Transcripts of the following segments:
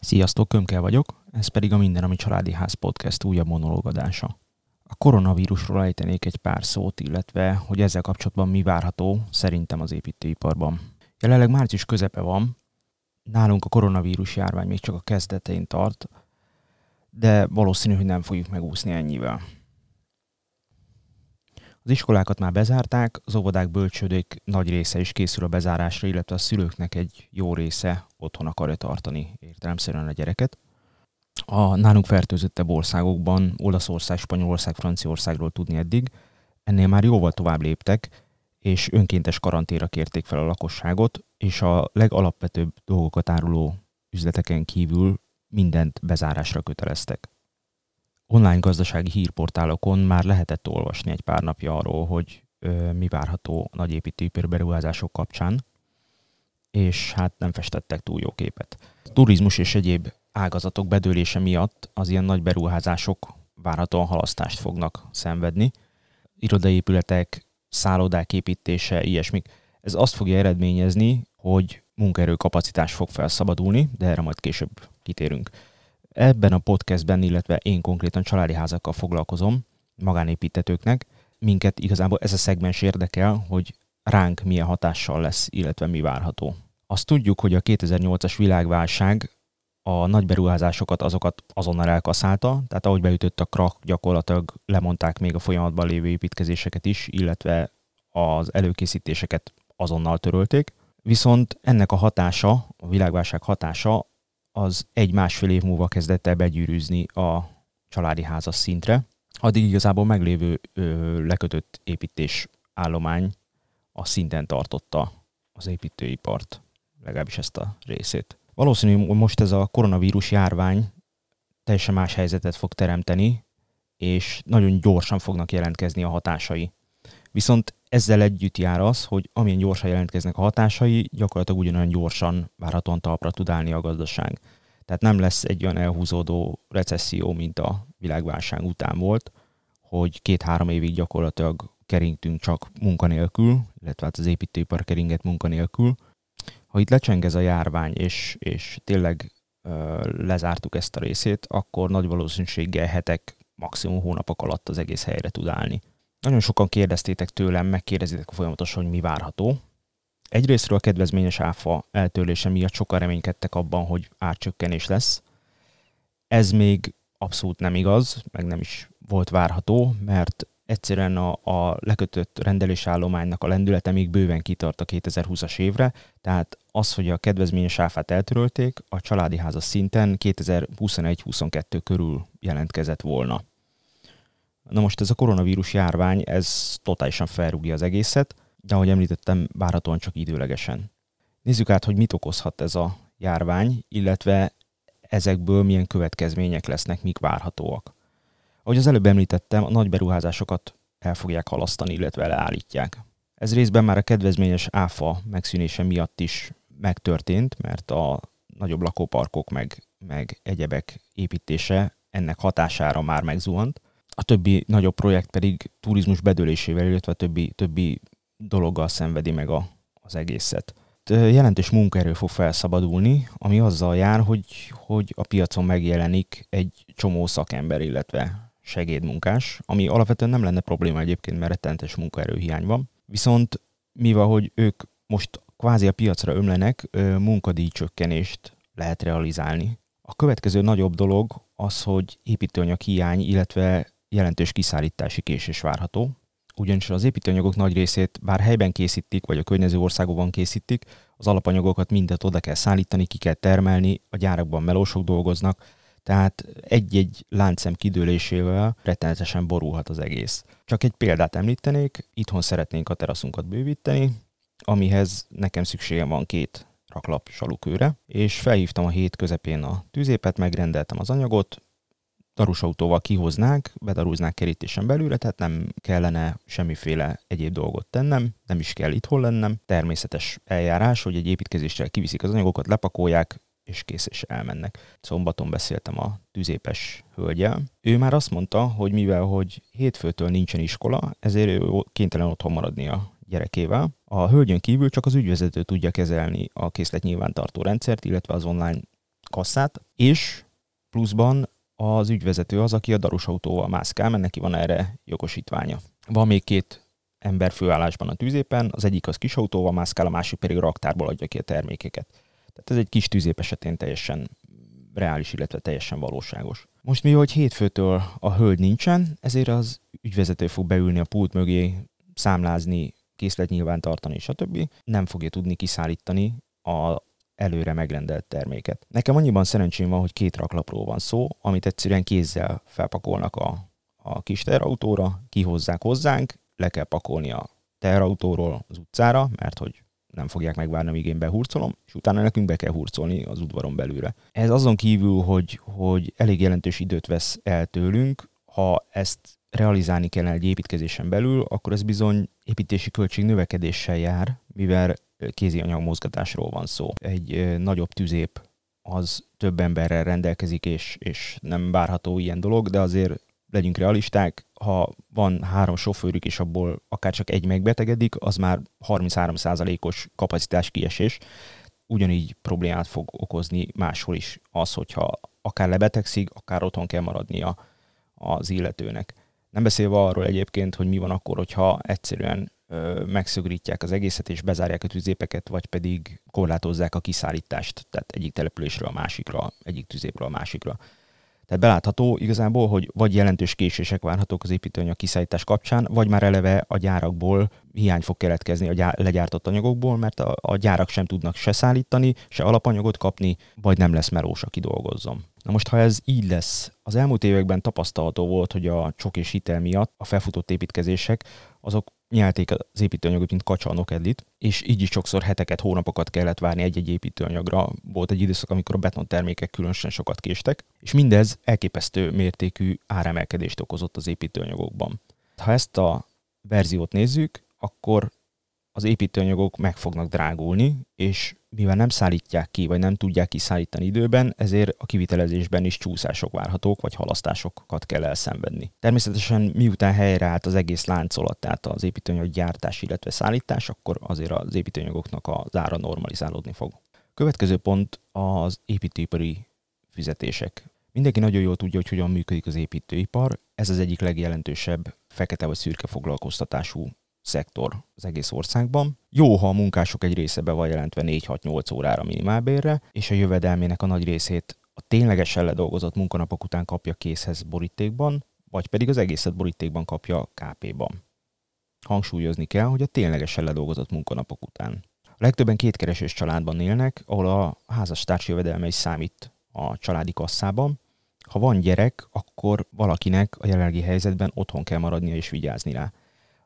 Sziasztok, Kömke vagyok, ez pedig a Minden, ami Családi Ház podcast újabb monológadása. A koronavírusról ejtenék egy pár szót, illetve hogy ezzel kapcsolatban mi várható szerintem az építőiparban. Jelenleg március közepe van, nálunk a koronavírus járvány még csak a kezdetén tart, de valószínű, hogy nem fogjuk megúszni ennyivel. Az iskolákat már bezárták, az óvodák bölcsődők nagy része is készül a bezárásra, illetve a szülőknek egy jó része otthon akarja tartani értelemszerűen a gyereket. A nálunk fertőzöttebb országokban, Olaszország, Spanyolország, Franciaországról tudni eddig, ennél már jóval tovább léptek, és önkéntes karanténra kérték fel a lakosságot, és a legalapvetőbb dolgokat áruló üzleteken kívül mindent bezárásra köteleztek online gazdasági hírportálokon már lehetett olvasni egy pár napja arról, hogy ö, mi várható nagy beruházások kapcsán, és hát nem festettek túl jó képet. Turizmus és egyéb ágazatok bedőlése miatt az ilyen nagy beruházások várhatóan halasztást fognak szenvedni. Irodaépületek, szállodák építése, ilyesmik. Ez azt fogja eredményezni, hogy munkaerő kapacitás fog felszabadulni, de erre majd később kitérünk. Ebben a podcastben, illetve én konkrétan családi házakkal foglalkozom, magánépítetőknek. Minket igazából ez a szegmens érdekel, hogy ránk milyen hatással lesz, illetve mi várható. Azt tudjuk, hogy a 2008-as világválság a nagy beruházásokat azokat azonnal elkaszálta, tehát ahogy beütött a krak, gyakorlatilag lemondták még a folyamatban lévő építkezéseket is, illetve az előkészítéseket azonnal törölték. Viszont ennek a hatása, a világválság hatása az egy-másfél év múlva kezdett el begyűrűzni a családi házas szintre. Addig igazából meglévő ö, lekötött építés állomány a szinten tartotta az építőipart, legalábbis ezt a részét. Valószínű, hogy most ez a koronavírus járvány teljesen más helyzetet fog teremteni, és nagyon gyorsan fognak jelentkezni a hatásai. Viszont ezzel együtt jár az, hogy amilyen gyorsan jelentkeznek a hatásai, gyakorlatilag ugyanolyan gyorsan várhatóan talpra tud állni a gazdaság. Tehát nem lesz egy olyan elhúzódó recesszió, mint a világválság után volt, hogy két-három évig gyakorlatilag keringtünk csak munkanélkül, illetve hát az építőipar keringet munkanélkül. Ha itt lecseng ez a járvány, és, és tényleg ö, lezártuk ezt a részét, akkor nagy valószínűséggel hetek, maximum hónapok alatt az egész helyre tud állni. Nagyon sokan kérdeztétek tőlem, megkérdezitek folyamatosan, hogy mi várható. Egyrésztről a kedvezményes áfa eltörlése miatt sokan reménykedtek abban, hogy árcsökkenés lesz. Ez még abszolút nem igaz, meg nem is volt várható, mert egyszerűen a, a lekötött rendelésállománynak a lendülete még bőven kitart a 2020-as évre, tehát az, hogy a kedvezményes áfát eltörölték, a családi házas szinten 2021-22 körül jelentkezett volna. Na most ez a koronavírus járvány, ez totálisan felrúgja az egészet, de ahogy említettem, várhatóan csak időlegesen. Nézzük át, hogy mit okozhat ez a járvány, illetve ezekből milyen következmények lesznek, mik várhatóak. Ahogy az előbb említettem, a nagy beruházásokat el fogják halasztani, illetve leállítják. Ez részben már a kedvezményes áfa megszűnése miatt is megtörtént, mert a nagyobb lakóparkok meg, meg egyebek építése ennek hatására már megzuhant a többi nagyobb projekt pedig turizmus bedőlésével, illetve a többi, többi dologgal szenvedi meg a, az egészet. Jelentős munkaerő fog felszabadulni, ami azzal jár, hogy, hogy a piacon megjelenik egy csomó szakember, illetve segédmunkás, ami alapvetően nem lenne probléma egyébként, mert rettentes munkaerőhiány van. Viszont mivel, hogy ők most kvázi a piacra ömlenek, munkadíjcsökkenést lehet realizálni. A következő nagyobb dolog az, hogy építőanyag hiány, illetve jelentős kiszállítási késés várható, ugyanis az építőanyagok nagy részét bár helyben készítik, vagy a környező országokban készítik, az alapanyagokat mindet oda kell szállítani, ki kell termelni, a gyárakban melósok dolgoznak, tehát egy-egy láncem kidőlésével rettenetesen borulhat az egész. Csak egy példát említenék, itthon szeretnénk a teraszunkat bővíteni, amihez nekem szükségem van két raklap salukőre, és felhívtam a hét közepén a tűzépet, megrendeltem az anyagot, darusautóval kihoznák, bedarúznák kerítésen belőle, tehát nem kellene semmiféle egyéb dolgot tennem, nem is kell itthon lennem. Természetes eljárás, hogy egy építkezéssel kiviszik az anyagokat, lepakolják, és kész, és elmennek. Szombaton beszéltem a tűzépes hölgyel. Ő már azt mondta, hogy mivel, hogy hétfőtől nincsen iskola, ezért ő kénytelen otthon maradni a gyerekével. A hölgyön kívül csak az ügyvezető tudja kezelni a készlet nyilvántartó rendszert, illetve az online kasszát, és pluszban az ügyvezető az, aki a darus autóval mászkál, mert neki van erre jogosítványa. Van még két ember főállásban a tűzépen, az egyik az kis autóval mászkál, a másik pedig a raktárból adja ki a termékeket. Tehát ez egy kis tűzép esetén teljesen reális, illetve teljesen valóságos. Most mi, hogy hétfőtől a hölgy nincsen, ezért az ügyvezető fog beülni a pult mögé, számlázni, készlet nyilván tartani, stb. Nem fogja tudni kiszállítani a előre megrendelt terméket. Nekem annyiban szerencsém van, hogy két raklapról van szó, amit egyszerűen kézzel felpakolnak a, a kis terautóra, kihozzák hozzánk, le kell pakolni a terautóról az utcára, mert hogy nem fogják megvárni, amíg én behurcolom, és utána nekünk be kell hurcolni az udvaron belülre. Ez azon kívül, hogy, hogy elég jelentős időt vesz el tőlünk, ha ezt realizálni kellene egy építkezésen belül, akkor ez bizony építési költség növekedéssel jár, mivel kézi anyagmozgatásról van szó. Egy nagyobb tüzép az több emberrel rendelkezik, és, és nem várható ilyen dolog, de azért legyünk realisták, ha van három sofőrük, és abból akár csak egy megbetegedik, az már 33%-os kapacitás kiesés. Ugyanígy problémát fog okozni máshol is az, hogyha akár lebetegszik, akár otthon kell maradnia az illetőnek. Nem beszélve arról egyébként, hogy mi van akkor, hogyha egyszerűen megszögrítják az egészet és bezárják a tüzépeket, vagy pedig korlátozzák a kiszállítást, tehát egyik településről a másikra, egyik tüzépről a másikra. Tehát belátható igazából, hogy vagy jelentős késések várhatók az építőanyag kiszállítás kapcsán, vagy már eleve a gyárakból hiány fog keletkezni a gyár, legyártott anyagokból, mert a, a gyárak sem tudnak se szállítani, se alapanyagot kapni, vagy nem lesz melós, aki dolgozzon. Na most, ha ez így lesz, az elmúlt években tapasztalható volt, hogy a csok és hitel miatt a felfutott építkezések azok nyelték az építőanyagot, mint kacsa a nokedlit, és így is sokszor heteket, hónapokat kellett várni egy-egy építőanyagra. Volt egy időszak, amikor a betontermékek különösen sokat késtek, és mindez elképesztő mértékű áremelkedést okozott az építőanyagokban. Ha ezt a verziót nézzük, akkor az építőanyagok meg fognak drágulni, és mivel nem szállítják ki, vagy nem tudják kiszállítani időben, ezért a kivitelezésben is csúszások várhatók, vagy halasztásokat kell elszenvedni. Természetesen miután helyreállt az egész láncolat, tehát az építőanyag gyártás, illetve szállítás, akkor azért az építőanyagoknak az ára normalizálódni fog. Következő pont az építőipari fizetések. Mindenki nagyon jól tudja, hogy hogyan működik az építőipar. Ez az egyik legjelentősebb fekete vagy szürke foglalkoztatású szektor az egész országban. Jó, ha a munkások egy része be van jelentve 4-6-8 órára minimálbérre, és a jövedelmének a nagy részét a ténylegesen ledolgozott munkanapok után kapja készhez borítékban, vagy pedig az egészet borítékban kapja KP-ban. Hangsúlyozni kell, hogy a ténylegesen ledolgozott munkanapok után. A legtöbben kétkeresős családban élnek, ahol a házastárs jövedelme is számít a családi kasszában. Ha van gyerek, akkor valakinek a jelenlegi helyzetben otthon kell maradnia és vigyázni rá.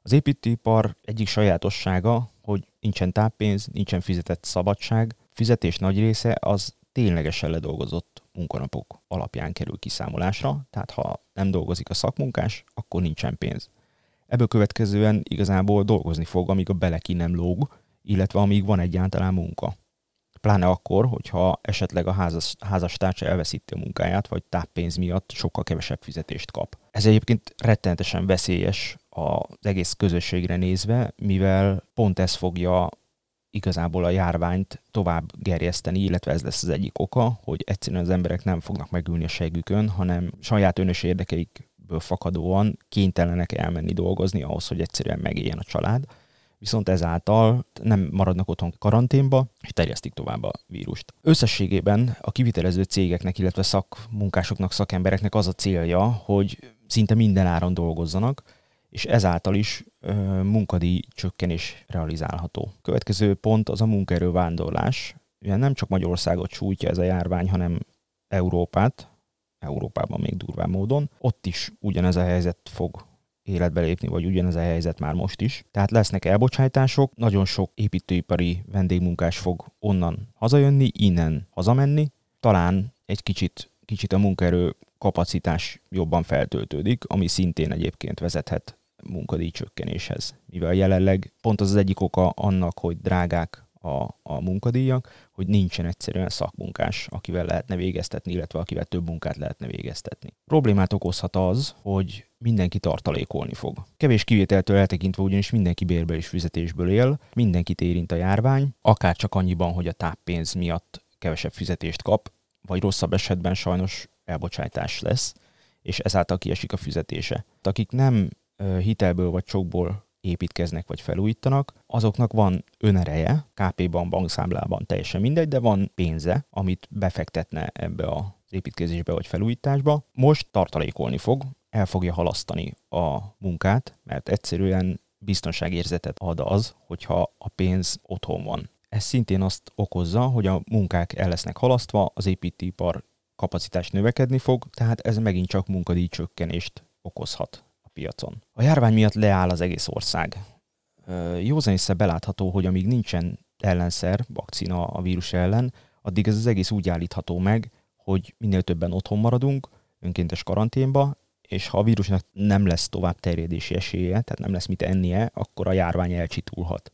Az építőipar egyik sajátossága, hogy nincsen táppénz, nincsen fizetett szabadság, fizetés nagy része az ténylegesen ledolgozott munkanapok alapján kerül kiszámolásra, tehát ha nem dolgozik a szakmunkás, akkor nincsen pénz. Ebből következően igazából dolgozni fog, amíg a beleki nem lóg, illetve amíg van egyáltalán munka. Pláne akkor, hogyha esetleg a házas, házastársa elveszíti a munkáját, vagy táppénz miatt sokkal kevesebb fizetést kap. Ez egyébként rettenetesen veszélyes az egész közösségre nézve, mivel pont ez fogja igazából a járványt tovább gerjeszteni, illetve ez lesz az egyik oka, hogy egyszerűen az emberek nem fognak megülni a segükön, hanem saját önös érdekeikből fakadóan kénytelenek elmenni dolgozni ahhoz, hogy egyszerűen megéljen a család viszont ezáltal nem maradnak otthon karanténba, és terjesztik tovább a vírust. Összességében a kivitelező cégeknek, illetve szakmunkásoknak, szakembereknek az a célja, hogy szinte minden áron dolgozzanak, és ezáltal is munkadíj csökkenés realizálható. Következő pont az a munkaerő vándorlás. Ugye nem csak Magyarországot sújtja ez a járvány, hanem Európát, Európában még durván módon. Ott is ugyanez a helyzet fog életbe lépni, vagy ugyanez a helyzet már most is. Tehát lesznek elbocsátások, nagyon sok építőipari vendégmunkás fog onnan hazajönni, innen hazamenni, talán egy kicsit, kicsit a munkaerő kapacitás jobban feltöltődik, ami szintén egyébként vezethet munkadíj csökkenéshez. Mivel jelenleg pont az az egyik oka annak, hogy drágák a, a munkadíjak, hogy nincsen egyszerűen szakmunkás, akivel lehetne végeztetni, illetve akivel több munkát lehetne végeztetni. Problémát okozhat az, hogy mindenki tartalékolni fog. Kevés kivételtől eltekintve ugyanis mindenki bérből és fizetésből él, mindenkit érint a járvány, akár csak annyiban, hogy a táppénz miatt kevesebb fizetést kap, vagy rosszabb esetben sajnos elbocsátás lesz, és ezáltal kiesik a fizetése. Akik nem hitelből vagy csokból építkeznek vagy felújítanak, azoknak van önereje, KP-ban, bankszámlában, teljesen mindegy, de van pénze, amit befektetne ebbe az építkezésbe vagy felújításba. Most tartalékolni fog, el fogja halasztani a munkát, mert egyszerűen biztonságérzetet ad az, hogyha a pénz otthon van. Ez szintén azt okozza, hogy a munkák el lesznek halasztva, az építőipar kapacitás növekedni fog, tehát ez megint csak munkadíj csökkenést okozhat piacon. A járvány miatt leáll az egész ország. Józan észre belátható, hogy amíg nincsen ellenszer, vakcina a vírus ellen, addig ez az egész úgy állítható meg, hogy minél többen otthon maradunk, önkéntes karanténba, és ha a vírusnak nem lesz tovább terjedési esélye, tehát nem lesz mit ennie, akkor a járvány elcsitulhat.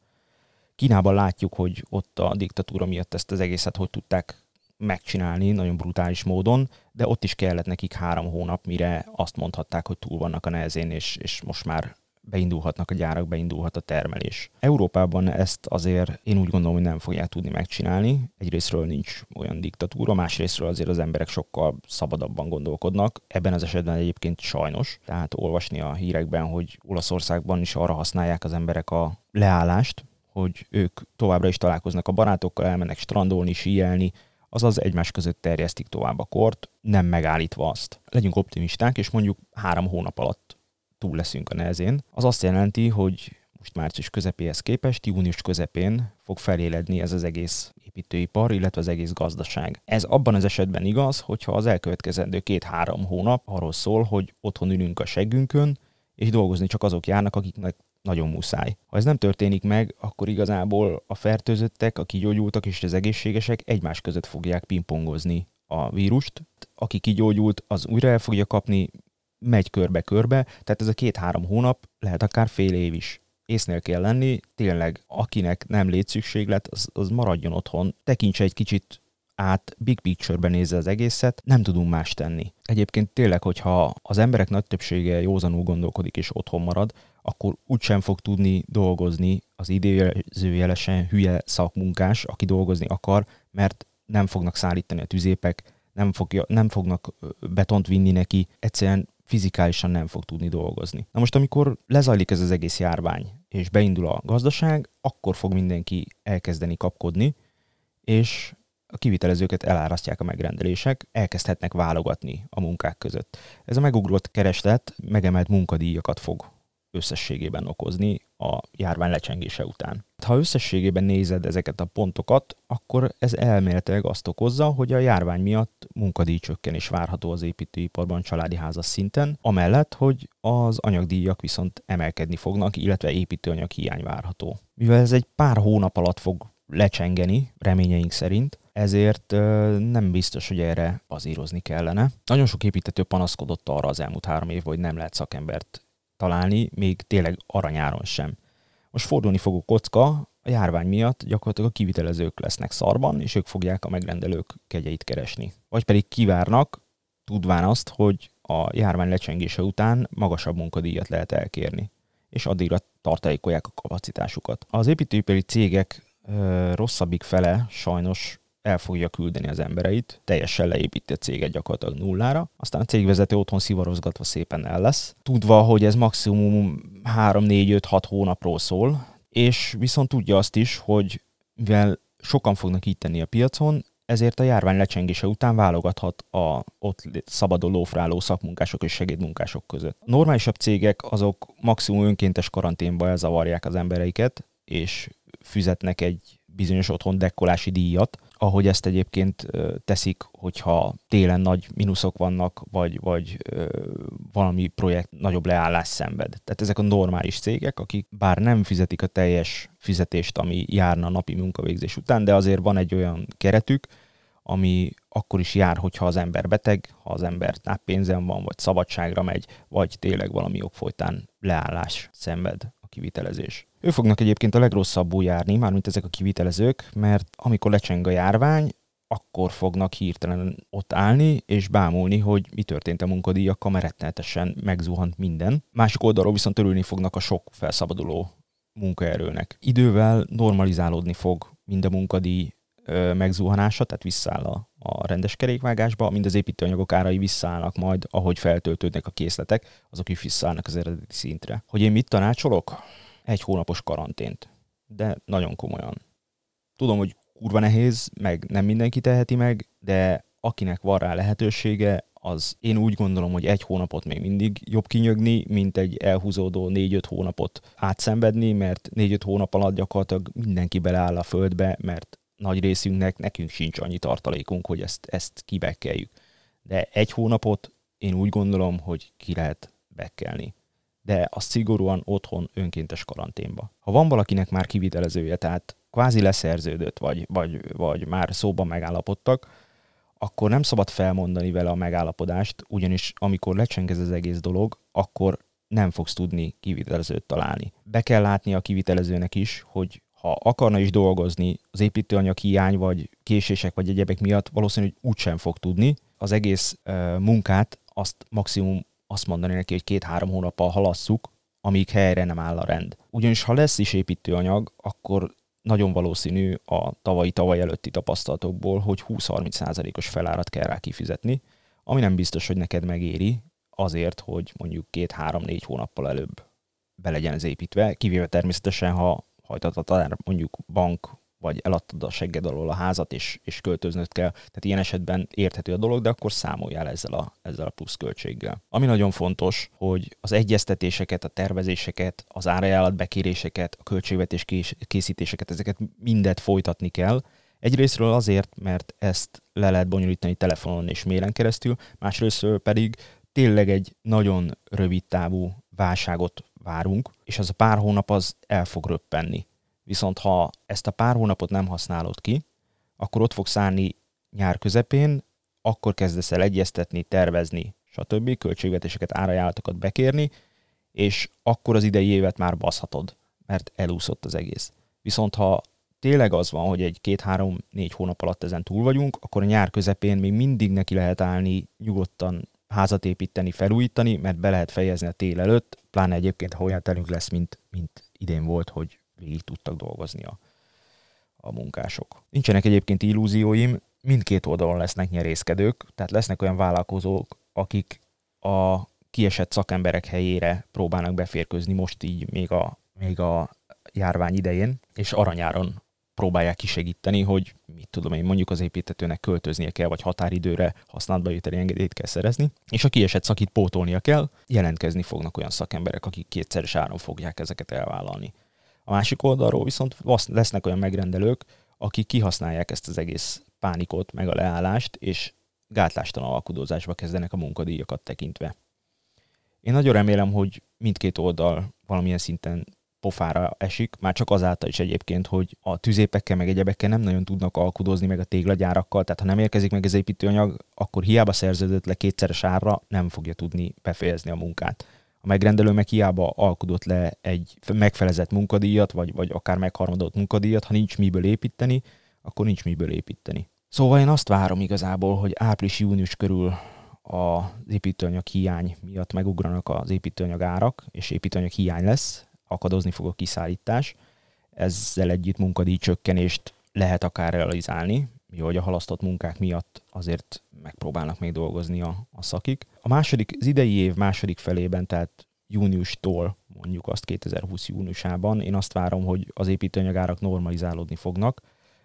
Kínában látjuk, hogy ott a diktatúra miatt ezt az egészet hogy tudták megcsinálni nagyon brutális módon, de ott is kellett nekik három hónap, mire azt mondhatták, hogy túl vannak a nehezén, és, és most már beindulhatnak a gyárak, beindulhat a termelés. Európában ezt azért én úgy gondolom, hogy nem fogják tudni megcsinálni. Egyrésztről nincs olyan diktatúra, másrésztről azért az emberek sokkal szabadabban gondolkodnak. Ebben az esetben egyébként sajnos. Tehát olvasni a hírekben, hogy Olaszországban is arra használják az emberek a leállást, hogy ők továbbra is találkoznak a barátokkal, elmennek strandolni, síelni, azaz egymás között terjesztik tovább a kort, nem megállítva azt. Legyünk optimisták, és mondjuk három hónap alatt túl leszünk a nehezén. Az azt jelenti, hogy most március közepéhez képest, június közepén fog feléledni ez az egész építőipar, illetve az egész gazdaság. Ez abban az esetben igaz, hogyha az elkövetkezendő két-három hónap arról szól, hogy otthon ülünk a seggünkön, és dolgozni csak azok járnak, akiknek nagyon muszáj. Ha ez nem történik meg, akkor igazából a fertőzöttek, a kigyógyultak és az egészségesek egymás között fogják pingpongozni a vírust. Aki kigyógyult, az újra el fogja kapni, megy körbe-körbe, tehát ez a két-három hónap lehet akár fél év is. Észnél kell lenni, tényleg akinek nem létszükséglet, az, az maradjon otthon, tekintse egy kicsit át, big picture-ben nézze az egészet, nem tudunk más tenni. Egyébként tényleg, hogyha az emberek nagy többsége józanul gondolkodik és otthon marad, akkor úgysem fog tudni dolgozni az idézőjelesen hülye szakmunkás, aki dolgozni akar, mert nem fognak szállítani a tüzépek, nem, fogja, nem fognak betont vinni neki, egyszerűen fizikálisan nem fog tudni dolgozni. Na most, amikor lezajlik ez az egész járvány, és beindul a gazdaság, akkor fog mindenki elkezdeni kapkodni, és a kivitelezőket elárasztják a megrendelések, elkezdhetnek válogatni a munkák között. Ez a megugrott kereslet megemelt munkadíjakat fog összességében okozni a járvány lecsengése után. Ha összességében nézed ezeket a pontokat, akkor ez elméletileg azt okozza, hogy a járvány miatt munkadíjcsökkenés várható az építőiparban családi házas szinten, amellett, hogy az anyagdíjak viszont emelkedni fognak, illetve építőanyag hiány várható. Mivel ez egy pár hónap alatt fog lecsengeni, reményeink szerint, ezért nem biztos, hogy erre bazírozni kellene. Nagyon sok építető panaszkodott arra az elmúlt három évben, hogy nem lehet szakembert találni, még tényleg aranyáron sem. Most fordulni fogó kocka a járvány miatt gyakorlatilag a kivitelezők lesznek szarban, és ők fogják a megrendelők kegyeit keresni. Vagy pedig kivárnak, tudván azt, hogy a járvány lecsengése után magasabb munkadíjat lehet elkérni, és addigra tartalékolják a kapacitásukat. Az építőipari cégek rosszabbik fele sajnos el fogja küldeni az embereit, teljesen leépíti a céget gyakorlatilag nullára, aztán a cégvezető otthon szivarozgatva szépen el lesz, tudva, hogy ez maximum 3-4-5-6 hónapról szól, és viszont tudja azt is, hogy mivel sokan fognak így tenni a piacon, ezért a járvány lecsengése után válogathat a ott szabadon lófráló szakmunkások és segédmunkások között. A normálisabb cégek azok maximum önkéntes karanténba elzavarják az embereiket, és fizetnek egy bizonyos otthon dekkolási díjat, ahogy ezt egyébként teszik, hogyha télen nagy mínuszok vannak, vagy, vagy valami projekt nagyobb leállás szenved. Tehát ezek a normális cégek, akik bár nem fizetik a teljes fizetést, ami járna a napi munkavégzés után, de azért van egy olyan keretük, ami akkor is jár, hogyha az ember beteg, ha az ember táppénzen van, vagy szabadságra megy, vagy tényleg valami folytán leállás szenved a kivitelezés. Ő fognak egyébként a legrosszabbul járni, mármint ezek a kivitelezők, mert amikor lecseng a járvány, akkor fognak hirtelen ott állni és bámulni, hogy mi történt a munkadíjakkal, mert rettenetesen megzuhant minden. Másik oldalról viszont örülni fognak a sok felszabaduló munkaerőnek. Idővel normalizálódni fog mind a munkadíj megzuhanása, tehát visszaáll a, a rendes kerékvágásba, mind az építőanyagok árai visszaállnak majd, ahogy feltöltődnek a készletek, azok is visszaállnak az eredeti szintre. Hogy én mit tanácsolok? Egy hónapos karantént. De nagyon komolyan. Tudom, hogy kurva nehéz, meg nem mindenki teheti meg, de akinek van rá lehetősége, az én úgy gondolom, hogy egy hónapot még mindig jobb kinyögni, mint egy elhúzódó négy-öt hónapot átszenvedni, mert négy-öt hónap alatt gyakorlatilag mindenki beleáll a földbe, mert nagy részünknek nekünk sincs annyi tartalékunk, hogy ezt, ezt kibekkeljük. De egy hónapot én úgy gondolom, hogy ki lehet bekkelni. De az szigorúan otthon önkéntes karanténba. Ha van valakinek már kivitelezője, tehát kvázi leszerződött, vagy, vagy, vagy már szóban megállapodtak, akkor nem szabad felmondani vele a megállapodást, ugyanis amikor lecseng ez az egész dolog, akkor nem fogsz tudni kivitelezőt találni. Be kell látni a kivitelezőnek is, hogy ha akarna is dolgozni az építőanyag hiány, vagy késések, vagy egyebek miatt, valószínűleg úgysem fog tudni. Az egész uh, munkát azt maximum azt mondani neki, hogy két-három hónappal halasszuk, amíg helyre nem áll a rend. Ugyanis ha lesz is építőanyag, akkor nagyon valószínű a tavalyi-tavaly előtti tapasztalatokból, hogy 20-30%-os felárat kell rá kifizetni, ami nem biztos, hogy neked megéri, azért, hogy mondjuk két-három-négy hónappal előbb be ez építve, kivéve természetesen, ha hajtatod mondjuk bank vagy eladtad a segged alól a házat, és, és költöznöd kell. Tehát ilyen esetben érthető a dolog, de akkor számoljál ezzel a, ezzel a pluszköltséggel. Ami nagyon fontos, hogy az egyeztetéseket, a tervezéseket, az árajánlat bekéréseket, a költségvetés készítéseket, ezeket mindet folytatni kell. Egyrésztről azért, mert ezt le lehet bonyolítani telefonon és mélen keresztül, másrésztről pedig tényleg egy nagyon rövid távú válságot várunk, és az a pár hónap az el fog röppenni. Viszont ha ezt a pár hónapot nem használod ki, akkor ott fogsz állni nyár közepén, akkor kezdesz el egyeztetni, tervezni, stb. költségvetéseket, árajánlatokat bekérni, és akkor az idei évet már baszhatod, mert elúszott az egész. Viszont ha tényleg az van, hogy egy két-három-négy hónap alatt ezen túl vagyunk, akkor a nyár közepén még mindig neki lehet állni nyugodtan házat építeni, felújítani, mert be lehet fejezni a tél előtt, pláne egyébként, ha olyan telünk lesz, mint, mint idén volt, hogy végig tudtak dolgozni a, a munkások. Nincsenek egyébként illúzióim, mindkét oldalon lesznek nyerészkedők, tehát lesznek olyan vállalkozók, akik a kiesett szakemberek helyére próbálnak beférkőzni most így még a, még a járvány idején, és aranyáron próbálják kisegíteni, hogy mit tudom én, mondjuk az építetőnek költöznie kell, vagy határidőre használatba jötteli engedélyt kell szerezni, és a kiesett szakit pótolnia kell, jelentkezni fognak olyan szakemberek, akik kétszeres áron fogják ezeket elvállalni. A másik oldalról viszont lesznek olyan megrendelők, akik kihasználják ezt az egész pánikot, meg a leállást, és gátlástalan alkudózásba kezdenek a munkadíjakat tekintve. Én nagyon remélem, hogy mindkét oldal valamilyen szinten pofára esik, már csak azáltal is egyébként, hogy a tüzépekkel meg egyebekkel nem nagyon tudnak alkudozni meg a téglagyárakkal, tehát ha nem érkezik meg az építőanyag, akkor hiába szerződött le kétszeres árra, nem fogja tudni befejezni a munkát. A megrendelő meg hiába alkudott le egy megfelezett munkadíjat, vagy, vagy akár megharmadott munkadíjat, ha nincs miből építeni, akkor nincs miből építeni. Szóval én azt várom igazából, hogy április-június körül az építőanyag hiány miatt megugranak az építőanyag árak, és építőanyag hiány lesz, akadozni fog a kiszállítás. Ezzel együtt munkadíj csökkenést lehet akár realizálni, mi hogy a halasztott munkák miatt azért megpróbálnak még dolgozni a, a szakik. A második, az idei év második felében, tehát júniustól mondjuk azt 2020 júniusában, én azt várom, hogy az építőanyagárak normalizálódni fognak,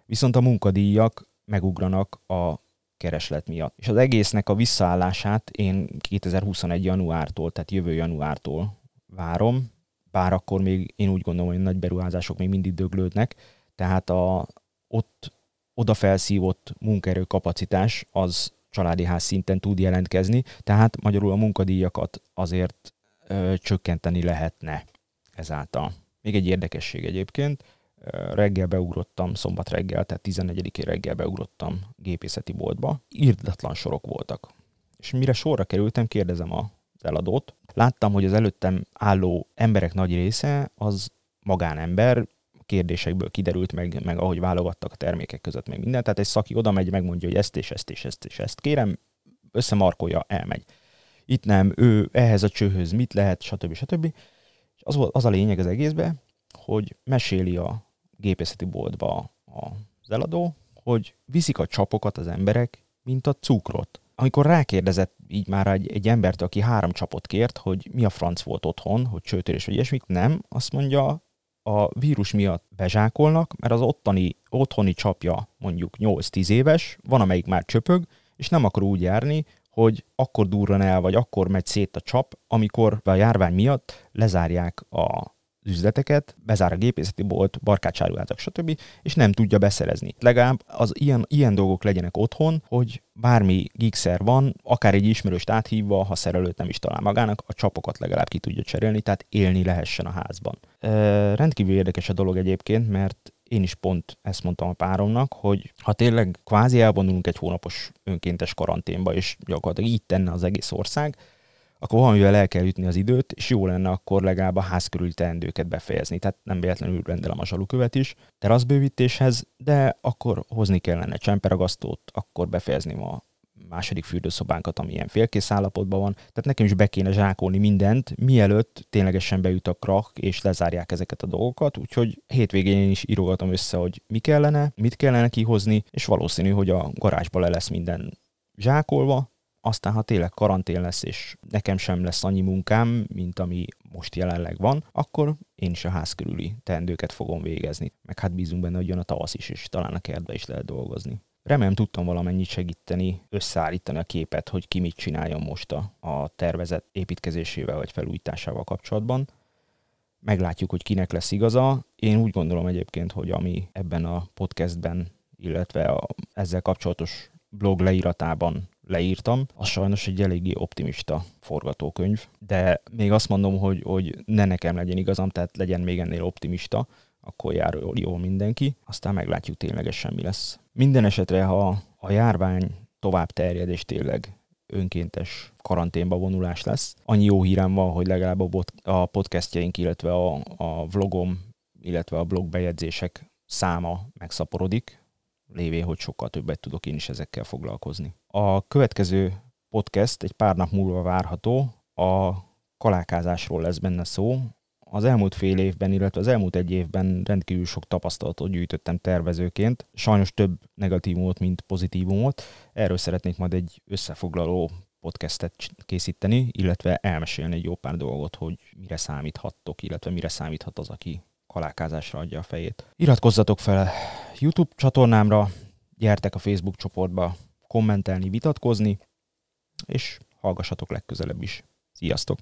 viszont a munkadíjak megugranak a kereslet miatt. És az egésznek a visszaállását én 2021 januártól, tehát jövő januártól várom, bár akkor még én úgy gondolom, hogy nagy beruházások még mindig döglődnek, tehát a ott oda felszívott kapacitás az családi ház szinten tud jelentkezni, tehát magyarul a munkadíjakat azért ö, csökkenteni lehetne ezáltal. Még egy érdekesség egyébként, reggel beugrottam, szombat reggel, tehát 14 reggel beugrottam gépészeti boltba, írdatlan sorok voltak. És mire sorra kerültem, kérdezem a eladót. Láttam, hogy az előttem álló emberek nagy része az magánember, kérdésekből kiderült, meg, meg ahogy válogattak a termékek között, meg minden. Tehát egy szaki oda megy, megmondja, hogy ezt és ezt és ezt és ezt kérem, összemarkolja, elmegy. Itt nem, ő ehhez a csőhöz mit lehet, stb. stb. És az, az a lényeg az egészben, hogy meséli a gépészeti boltba az eladó, hogy viszik a csapokat az emberek, mint a cukrot. Amikor rákérdezett így már egy, egy embert, aki három csapot kért, hogy mi a franc volt otthon, hogy csőtörés vagy ilyesmik, nem, azt mondja, a vírus miatt bezsákolnak, mert az ottani, otthoni csapja mondjuk 8-10 éves, van amelyik már csöpög, és nem akar úgy járni, hogy akkor durran el, vagy akkor megy szét a csap, amikor a járvány miatt lezárják a üzleteket, bezár a gépészeti bolt, barkácsáruházak, stb., és nem tudja beszerezni. Legalább az ilyen, ilyen dolgok legyenek otthon, hogy bármi gigszer van, akár egy ismerőst áthívva, ha szerelőt nem is talál magának, a csapokat legalább ki tudja cserélni, tehát élni lehessen a házban. E, rendkívül érdekes a dolog egyébként, mert én is pont ezt mondtam a páromnak, hogy ha tényleg kvázi elvonulunk egy hónapos önkéntes karanténba, és gyakorlatilag így tenne az egész ország, akkor valamivel el kell ütni az időt, és jó lenne akkor legalább a ház körüli teendőket befejezni. Tehát nem véletlenül rendelem a zsalukövet is teraszbővítéshez, de akkor hozni kellene csemperagasztót, akkor befejezni a második fürdőszobánkat, ami ilyen félkész állapotban van. Tehát nekem is be kéne zsákolni mindent, mielőtt ténylegesen beüt a krach, és lezárják ezeket a dolgokat. Úgyhogy hétvégén én is írogatom össze, hogy mi kellene, mit kellene kihozni, és valószínű, hogy a garázsba le lesz minden zsákolva, aztán ha tényleg karantén lesz, és nekem sem lesz annyi munkám, mint ami most jelenleg van, akkor én is a ház körüli teendőket fogom végezni. Meg hát bízunk benne, hogy jön a tavasz is, és talán a kertbe is lehet dolgozni. Remélem tudtam valamennyit segíteni, összeállítani a képet, hogy ki mit csináljon most a, a tervezet építkezésével vagy felújításával kapcsolatban. Meglátjuk, hogy kinek lesz igaza. Én úgy gondolom egyébként, hogy ami ebben a podcastben, illetve a, ezzel kapcsolatos blog leíratában leírtam, az sajnos egy eléggé optimista forgatókönyv, de még azt mondom, hogy, hogy ne nekem legyen igazam, tehát legyen még ennél optimista, akkor jár jól, mindenki, aztán meglátjuk ténylegesen mi lesz. Minden esetre, ha a járvány tovább terjed, és tényleg önkéntes karanténba vonulás lesz. Annyi jó hírem van, hogy legalább a, bot, a podcastjaink, illetve a, a vlogom, illetve a blog bejegyzések száma megszaporodik, lévén, hogy sokkal többet tudok én is ezekkel foglalkozni. A következő podcast egy pár nap múlva várható, a kalákázásról lesz benne szó. Az elmúlt fél évben, illetve az elmúlt egy évben rendkívül sok tapasztalatot gyűjtöttem tervezőként. Sajnos több negatívumot, mint pozitívumot. Erről szeretnék majd egy összefoglaló podcastet készíteni, illetve elmesélni egy jó pár dolgot, hogy mire számíthattok, illetve mire számíthat az, aki kalákázásra adja a fejét. Iratkozzatok fel YouTube csatornámra, gyertek a Facebook csoportba kommentelni, vitatkozni, és hallgassatok legközelebb is. Sziasztok!